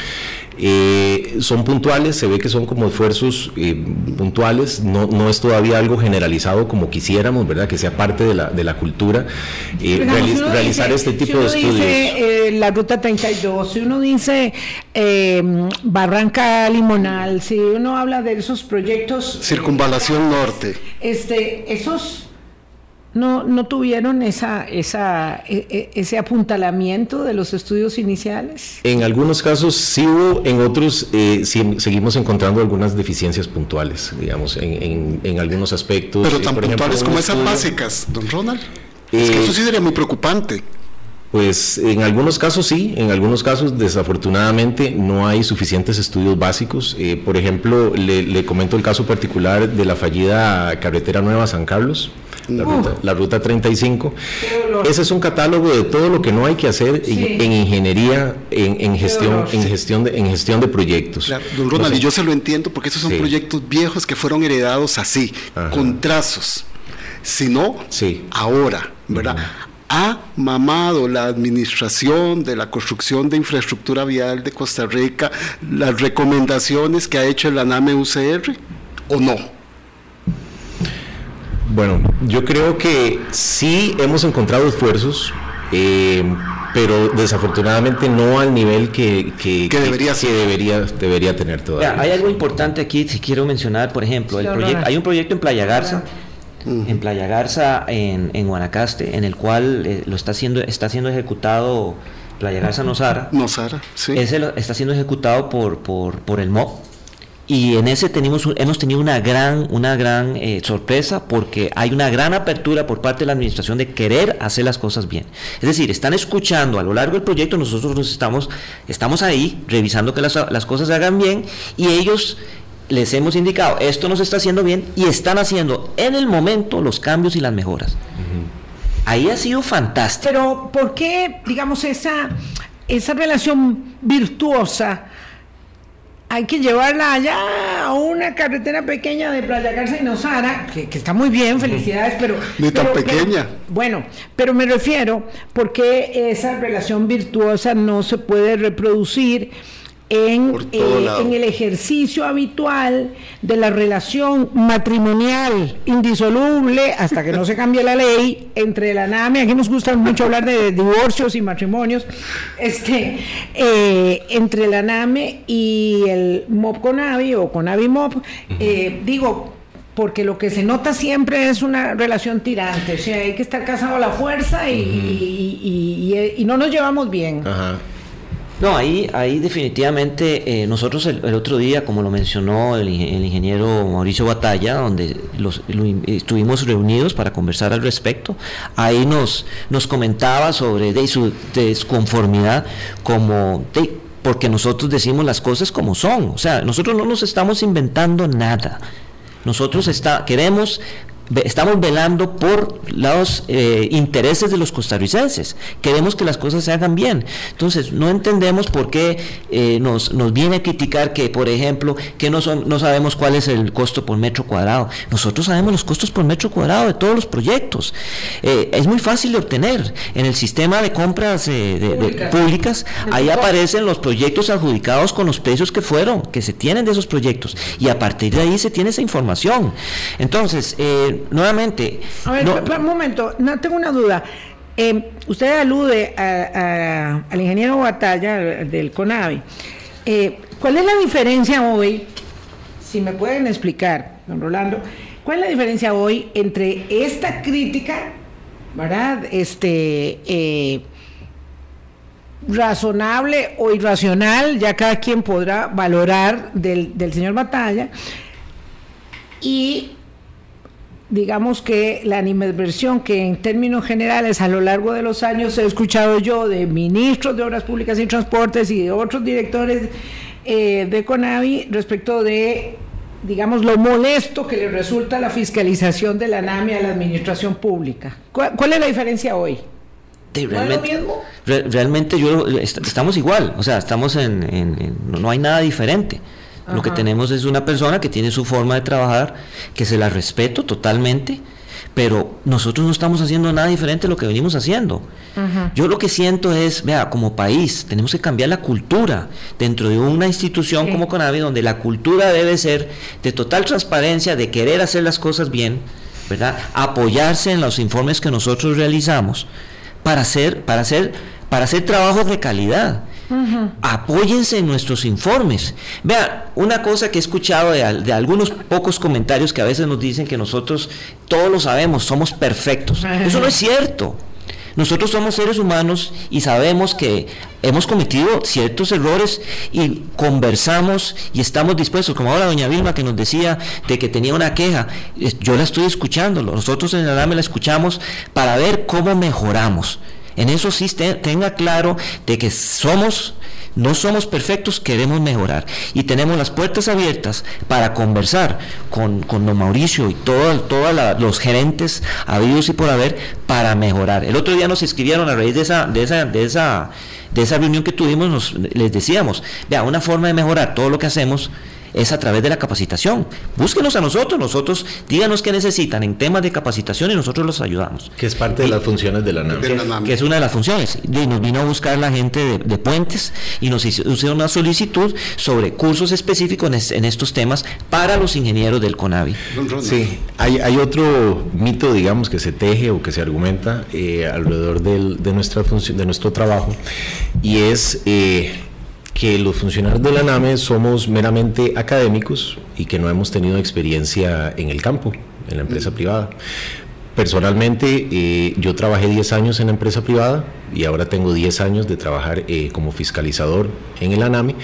son puntuales, se ve que son como esfuerzos puntuales, no, no es todavía algo generalizado como quisiéramos, ¿verdad? Que sea parte de la, de la cultura y realizar este tipo de estudios. Dice, eh, la ruta 32, si uno dice eh, Barranca Limonal, si uno habla de esos proyectos. Circunvalación Norte. Este, esos no, no tuvieron esa, esa, e, e, ese apuntalamiento de los estudios iniciales? En algunos casos sí hubo, en otros eh, seguimos encontrando algunas deficiencias puntuales, digamos, en, en, algunos aspectos. Pero tan puntuales como esas básicas, don Ronald es que eso sí sería muy preocupante. Pues en algunos casos sí, en algunos casos desafortunadamente no hay suficientes estudios básicos. Eh, por ejemplo, le, comento el caso particular de la fallida carretera nueva San Carlos. La, ruta, 35. Ese es un catálogo de todo lo que no hay que hacer en, ingeniería, en, gestión, en gestión de, en gestión de proyectos. don Ronald, y yo se lo entiendo porque esos son proyectos viejos que fueron heredados así, con trazos sino sí. ahora, ¿verdad? Ha mamado la administración de la construcción de infraestructura vial de Costa Rica las recomendaciones que ha hecho el ANAME UCR o no? Bueno, yo creo que sí hemos encontrado esfuerzos, eh, pero desafortunadamente no al nivel que, debería, debería, debería tener todavía. hay algo importante aquí, si quiero mencionar, por ejemplo, el proyecto, hay un proyecto en Playa Garza en Playa Garza, en, en, Guanacaste, en el cual eh, lo está siendo, está siendo ejecutado Playa Garza Nosara. Nosara, sí. Ese está siendo ejecutado por, por, por el MOB. Y en ese tenemos, hemos tenido una gran, una gran eh, sorpresa porque hay una gran apertura por parte de la administración de querer hacer las cosas bien. Es decir, están escuchando a lo largo del proyecto, nosotros nos estamos, estamos ahí revisando que las, las cosas se hagan bien y ellos les hemos indicado, esto no se está haciendo bien y están haciendo en el momento los cambios y las mejoras. Ahí ha sido fantástico. Pero ¿por qué, digamos, esa, esa relación virtuosa hay que llevarla allá a una carretera pequeña de Playa Garza y Nosara, que, está muy bien, felicidades, pero... Ni tan pequeña. bueno, pero me refiero, porque esa relación virtuosa no se puede reproducir en, eh, en, el ejercicio habitual de la relación matrimonial indisoluble hasta que no se cambie la ley entre la NAME, aquí nos gusta mucho hablar de divorcios y matrimonios, este, eh, entre la NAME y el MOP Conavi o Conavi MOP, eh, digo, porque lo que se nota siempre es una relación tirante, o sea, hay que estar casado a la fuerza y, y, y no nos llevamos bien. Ajá. No, ahí, ahí definitivamente eh, nosotros el, otro día, como lo mencionó el, ingeniero Mauricio Batalla, donde los, estuvimos reunidos para conversar al respecto, ahí nos, nos comentaba sobre de su desconformidad como porque nosotros decimos las cosas como son, o sea, nosotros no nos estamos inventando nada. Nosotros está, queremos estamos velando por los eh, intereses de los costarricenses. Queremos que las cosas se hagan bien. Entonces, no entendemos por qué eh, nos, nos viene a criticar que, por ejemplo, que no, son, no sabemos cuál es el costo por metro cuadrado. Nosotros sabemos los costos por metro cuadrado de todos los proyectos. Eh, es muy fácil de obtener. En el sistema de compras de, públicas, ahí aparecen los proyectos adjudicados con los precios que fueron, que se tienen de esos proyectos. Y a partir de ahí se tiene esa información. Entonces, eh, nuevamente... A ver, un momento, no tengo una duda. Eh, usted alude al ingeniero Batalla del CONAVI. Eh, ¿Cuál es la diferencia hoy, si me pueden explicar, don Rolando, cuál es la diferencia hoy entre esta crítica, ¿verdad? Este, eh, razonable o irracional, ya cada quien podrá valorar del, del señor Batalla, y digamos que la animadversión que en términos generales a lo largo de los años he escuchado yo de ministros de Obras Públicas y Transportes y de otros directores eh, de CONAVI respecto de, digamos, lo molesto que le resulta la fiscalización de la NAMI a la administración pública. ¿Cuál, es la diferencia hoy? realmente, realmente yo estamos igual, o sea, estamos en, no hay nada diferente. Lo que tenemos es una persona que tiene su forma de trabajar, que se la respeto totalmente, pero nosotros no estamos haciendo nada diferente de lo que venimos haciendo. Yo lo que siento es, vea, como país tenemos que cambiar la cultura dentro de una institución como Conavi, donde la cultura debe ser de total transparencia, de querer hacer las cosas bien, ¿verdad? Apoyarse en los informes que nosotros realizamos para hacer, para hacer, para hacer trabajos de calidad. Apóyense en nuestros informes. Vea, una cosa que he escuchado de, algunos pocos comentarios que a veces nos dicen que nosotros todos lo sabemos, somos perfectos. Eso no es cierto. Nosotros somos seres humanos y sabemos que hemos cometido ciertos errores y conversamos y estamos dispuestos, como ahora doña Vilma que nos decía de que tenía una queja, yo la estoy escuchando, nosotros en el AME la escuchamos para ver cómo mejoramos. En eso sí tenga claro de que somos, no somos perfectos, queremos mejorar. Y tenemos las puertas abiertas para conversar con, don Mauricio y todos los gerentes habidos y por haber para mejorar. El otro día nos escribieron a raíz de esa, de esa, de esa, de esa reunión que tuvimos, les decíamos, vea, una forma de mejorar todo lo que hacemos es a través de la capacitación. Búsquenos a nosotros, nosotros díganos qué necesitan en temas de capacitación y nosotros los ayudamos. Que es parte de las funciones de la NAM. Que, es una de las funciones. Y nos vino a buscar la gente de, Puentes y nos hizo una solicitud sobre cursos específicos en, estos temas para los ingenieros del CONAVI. Sí, hay, otro mito, digamos, que se teje o que se argumenta eh, alrededor de, nuestra función, de nuestro trabajo y es... Eh, que los funcionarios de la NAME somos meramente académicos y que no hemos tenido experiencia en el campo, en la empresa privada. Personalmente, eh, yo trabajé 10 años en la empresa privada y ahora tengo 10 años de trabajar eh, como fiscalizador en el ANAME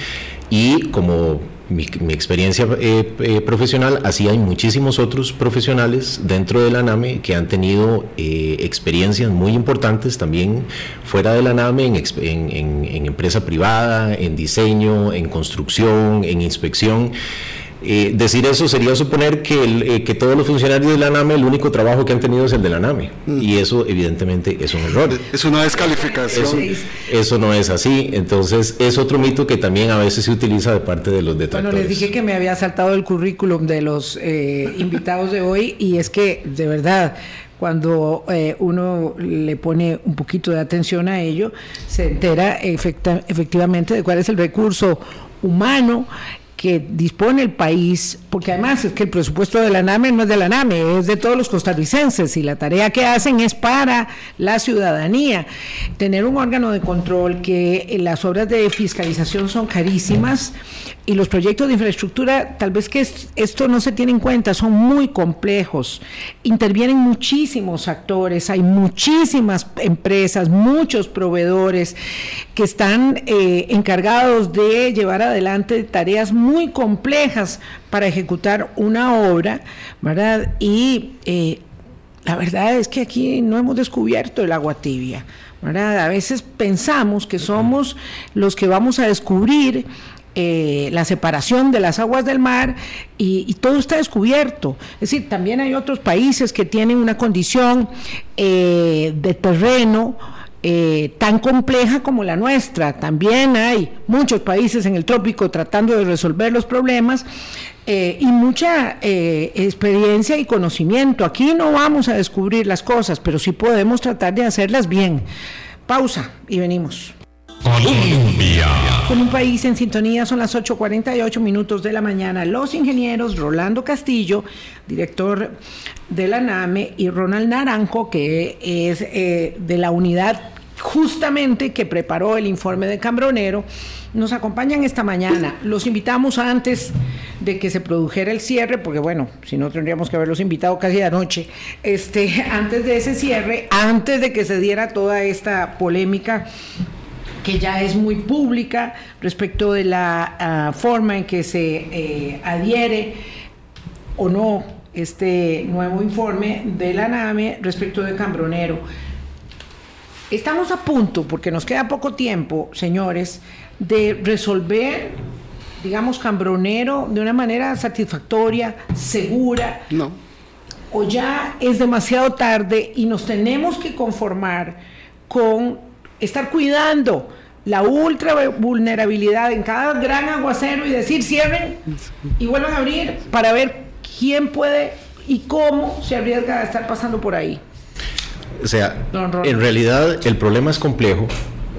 y como mi, experiencia eh, eh, profesional, así hay muchísimos otros profesionales dentro de la NAME que han tenido eh, experiencias muy importantes también fuera de la NAME, en empresa privada, en diseño, en construcción, en inspección. Eh, decir eso sería suponer que, eh, que, todos los funcionarios de la NAME el único trabajo que han tenido es el de la NAME. Mm. Y eso evidentemente es un error. Es una descalificación. Eso, no es así. Entonces es otro mito que también a veces se utiliza de parte de los detractores. Bueno, les dije que me había saltado el currículum de los eh, invitados de hoy y es que de verdad cuando uno le pone un poquito de atención a ello, se entera efectivamente de cuál es el recurso humano que dispone el país, porque además es que el presupuesto de la NAME no es de la NAME, es de todos los costarricenses y la tarea que hacen es para la ciudadanía. Tener un órgano de control que las obras de fiscalización son carísimas y los proyectos de infraestructura, tal vez que esto no se tiene en cuenta, son muy complejos, intervienen muchísimos actores, hay muchísimas empresas, muchos proveedores que están eh, encargados de llevar adelante tareas muy complejas para ejecutar una obra, ¿verdad? Y eh, la verdad es que aquí no hemos descubierto el agua tibia, ¿verdad? A veces pensamos que somos los que vamos a descubrir eh, la separación de las aguas del mar y, todo está descubierto. Es decir, también hay otros países que tienen una condición eh, de terreno eh, tan compleja como la nuestra. También hay muchos países en el trópico tratando de resolver los problemas y mucha experiencia y conocimiento. Aquí no vamos a descubrir las cosas, pero sí podemos tratar de hacerlas bien. Pausa y venimos. Colombia. Con un país en sintonía son las 8.48 minutos de la mañana. Los ingenieros Rolando Castillo, director de la NAME, y Ronald Naranjo, que es eh, de la unidad justamente que preparó el informe de Cambronero, nos acompañan esta mañana. Los invitamos antes de que se produjera el cierre, porque bueno, si no tendríamos que haberlos invitado casi anoche, este, antes de ese cierre, antes de que se diera toda esta polémica que ya es muy pública respecto de la ah, forma en que se eh, adhiere o no este nuevo informe de la NAME respecto de Cambronero. Estamos a punto, porque nos queda poco tiempo, señores, de resolver, digamos, Cambronero de una manera satisfactoria, segura. No. O ya es demasiado tarde y nos tenemos que conformar con estar cuidando la ultra vulnerabilidad en cada gran aguacero y decir cierren y vuelvan a abrir para ver quién puede y cómo se arriesga a estar pasando por ahí. O sea, en realidad el problema es complejo,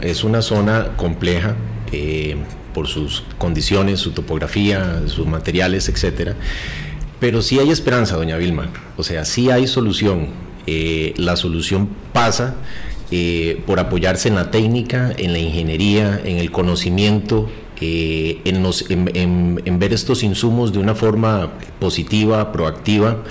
es una zona compleja eh, por sus condiciones, su topografía, sus materiales, etcétera. Pero sí hay esperanza, doña Vilma. O sea, sí hay solución. Eh, la solución pasa eh, por apoyarse en la técnica, en la ingeniería, en el conocimiento, eh, en, en, ver estos insumos de una forma positiva, proactiva.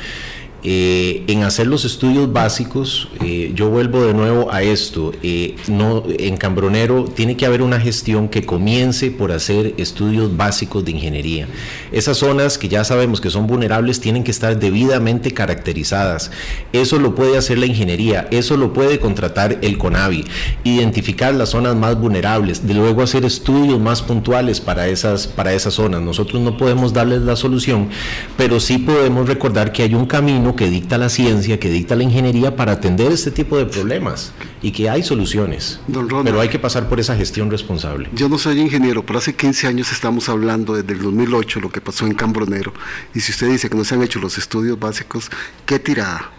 Eh, en hacer los estudios básicos, eh, yo vuelvo de nuevo a esto, eh, no, en Cambronero tiene que haber una gestión que comience por hacer estudios básicos de ingeniería. Esas zonas que ya sabemos que son vulnerables tienen que estar debidamente caracterizadas. Eso lo puede hacer la ingeniería, eso lo puede contratar el CONAVI, identificar las zonas más vulnerables, de luego hacer estudios más puntuales para esas, para esas zonas. Nosotros no podemos darles la solución, pero sí podemos recordar que hay un camino que dicta la ciencia, que dicta la ingeniería para atender este tipo de problemas y que hay soluciones. pero hay que pasar por esa gestión responsable. Yo no soy ingeniero, pero hace 15 años estamos hablando desde el 2008 lo que pasó en Cambronero. Y si usted dice que no se han hecho los estudios básicos, qué tirada.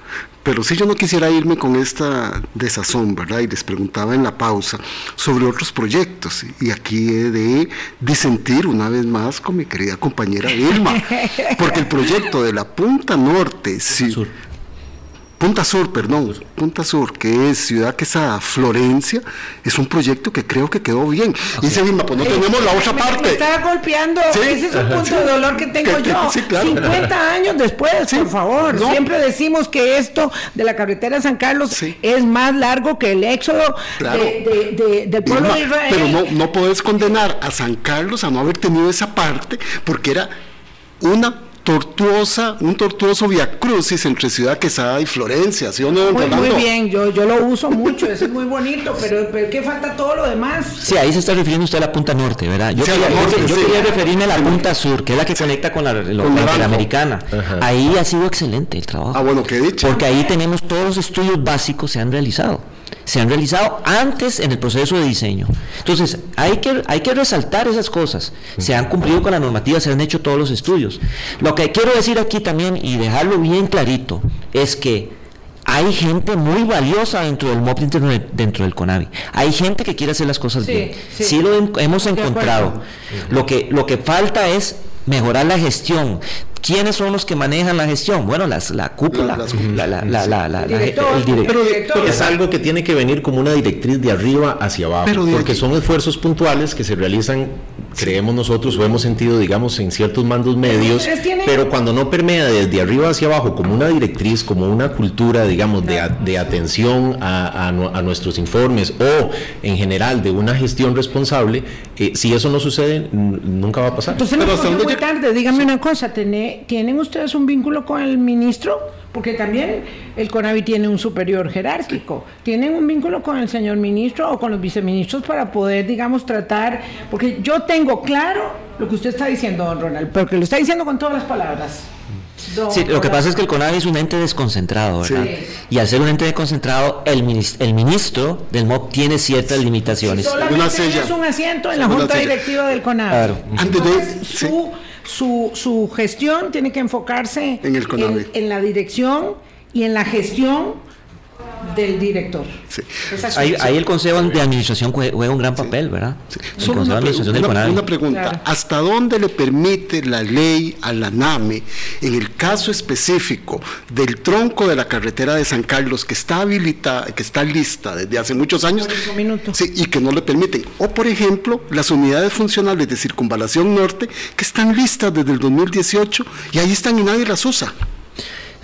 Pero si yo no quisiera irme con esta desazón, ¿verdad? Y les preguntaba en la pausa sobre otros proyectos. Y aquí he de disentir una vez más con mi querida compañera Vilma. Porque el proyecto de la Punta Norte, sí, Punta Sur, perdón, Punta Sur, que es Ciudad Quesada, Florencia, es un proyecto que creo que quedó bien. Y dice misma, pues no tenemos la otra parte. Me está golpeando, ese es un punto de dolor que tengo yo. 50 años después, por favor. Siempre decimos que esto de la carretera San Carlos es más largo que el éxodo del pueblo de Israel. Pero no, no puedes condenar a San Carlos a no haber tenido esa parte, porque era una tortuosa, un tortuoso viacrucis entre Ciudad Quesada y Florencia, ¿sí o no? Muy, muy bien, yo, yo lo uso mucho, eso es muy bonito, pero, pero ¿qué falta todo lo demás? Sí, ahí se está refiriendo usted a la punta norte, ¿verdad? Yo, quería, referirme a la punta sur, que es la que conecta con la, la americana. Ahí ha sido excelente el trabajo. Ah, bueno, qué dicho. Porque ahí tenemos todos los estudios básicos se han realizado se han realizado antes en el proceso de diseño. Entonces, hay que, hay que resaltar esas cosas. Se han cumplido con la normativa, se han hecho todos los estudios. Lo que quiero decir aquí también y dejarlo bien clarito es que hay gente muy valiosa dentro del MOP, dentro del CONAVI. Hay gente que quiere hacer las cosas bien. Sí, lo hemos encontrado. Lo que, lo que falta es mejorar la gestión. ¿Quiénes son los que manejan la gestión? Bueno, las, la cúpula, el director. es algo que tiene que venir como una directriz de arriba hacia abajo, porque son esfuerzos puntuales que se realizan, creemos nosotros o hemos sentido, digamos, en ciertos mandos medios, pero cuando no permea desde arriba hacia abajo como una directriz, como una cultura, digamos, de, de atención a, a, nuestros informes o en general de una gestión responsable, eh, si eso no sucede, nunca va a pasar. Entonces, pero muy tarde, dígame una cosa, ¿tienen ustedes un vínculo con el ministro? Porque también el CONAVI tiene un superior jerárquico. Tienen un vínculo con el señor ministro o con los viceministros para poder, digamos, tratar, porque yo tengo claro lo que usted está diciendo, don Ronald, pero que lo está diciendo con todas las palabras. sí, lo que pasa es que el CONAVI es un ente desconcentrado, ¿verdad? Y al ser un ente desconcentrado, el, el ministro del MOP tiene ciertas limitaciones. solamente es un asiento en la Junta Directiva del CONAVI. Claro. Entonces, su su, su gestión tiene que enfocarse en, la dirección y en la gestión del director. Ahí, el Consejo de Administración juega un gran papel, ¿verdad? una, pregunta, ¿hasta dónde le permite la ley a la NAME, en el caso específico del tronco de la carretera de San Carlos, que está habilitada, que está lista desde hace muchos años, y que no le permiten? O, por ejemplo, las unidades funcionales de circunvalación norte, que están listas desde el 2018 y ahí están y nadie las usa.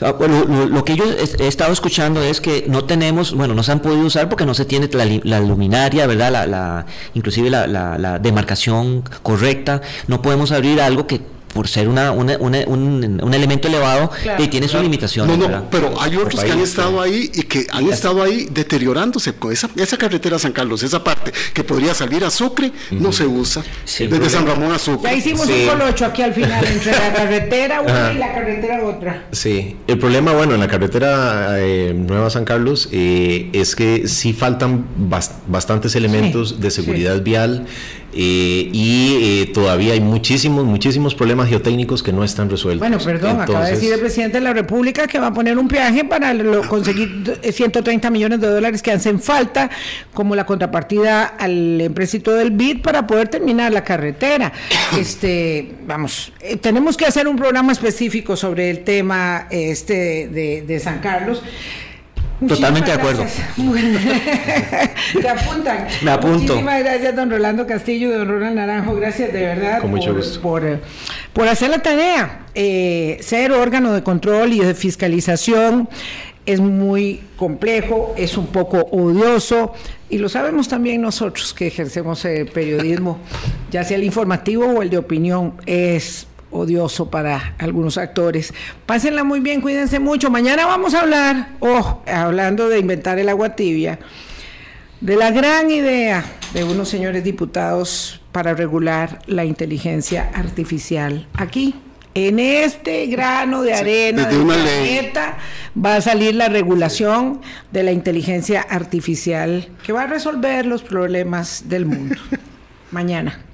Ah, lo, que yo he, estado escuchando es que no tenemos, bueno, no se han podido usar porque no se tiene la, luminaria, ¿verdad? La, la inclusive la, la, demarcación correcta. No podemos abrir algo que por ser una, un, un, elemento elevado y tiene sus limitaciones. No, no, pero hay otros que han estado ahí y que han estado ahí deteriorándose. Esa, esa carretera San Carlos, esa parte que podría salir a Sucre, no se usa. desde San Ramón a Sucre. Ya hicimos un colocho aquí al final entre la carretera una y la carretera otra. Sí, el problema, bueno, en la carretera eh, Nueva San Carlos eh, es que sí faltan bastantes elementos de seguridad vial. Eh, y eh, todavía hay muchísimos, muchísimos problemas geotécnicos que no están resueltos. Bueno, perdón, acaba de decir el presidente de la República que va a poner un peaje para conseguir 130 millones de dólares que hacen falta como la contrapartida al empréstito del BID para poder terminar la carretera. Este, vamos, eh, tenemos que hacer un programa específico sobre el tema este de San Carlos. Totalmente de acuerdo. Te apuntan. Me apunto. Muchísimas gracias, don Rolando Castillo y don Ronald Naranjo. Gracias de verdad Con mucho por, gusto. por, hacer la tarea. Eh, ser órgano de control y de fiscalización es muy complejo, es un poco odioso y lo sabemos también nosotros que ejercemos el periodismo, ya sea el informativo o el de opinión, es odioso para algunos actores. Pásenla muy bien, cuídense mucho. Mañana vamos a hablar, oh, hablando de inventar el agua tibia, de la gran idea de unos señores diputados para regular la inteligencia artificial aquí. En este grano de arena del planeta va a salir la regulación de la inteligencia artificial que va a resolver los problemas del mundo. Mañana.